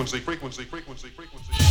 frequency, frequency, frequency, frequency.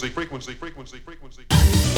Frequency, frequency, frequency, frequency.